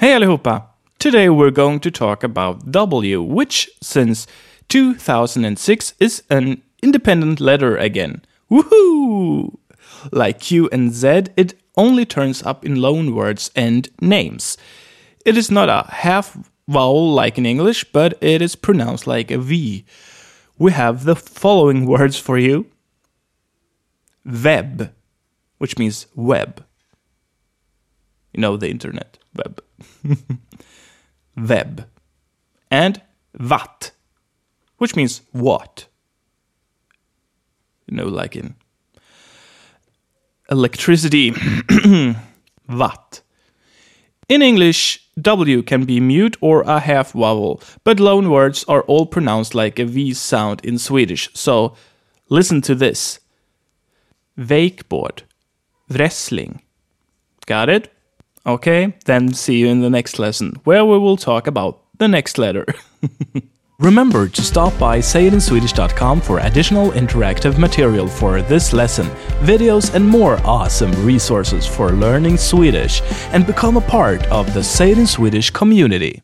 Hey allihopa! Today we're going to talk about W, which since 2006 is an independent letter again. Woohoo! Like Q and Z, it only turns up in loan words and names. It is not a half vowel like in English, but it is pronounced like a V. We have the following words for you web, which means web. You know, the internet, web. web. And watt, which means what. You know, like in electricity, watt. In English, W can be mute or a half vowel, but loan words are all pronounced like a V sound in Swedish, so listen to this. Wakeboard. Wrestling. Got it? Okay, then see you in the next lesson, where we will talk about the next letter. Remember to stop by sayitinswedish.com for additional interactive material for this lesson, videos, and more awesome resources for learning Swedish, and become a part of the Say It in Swedish community.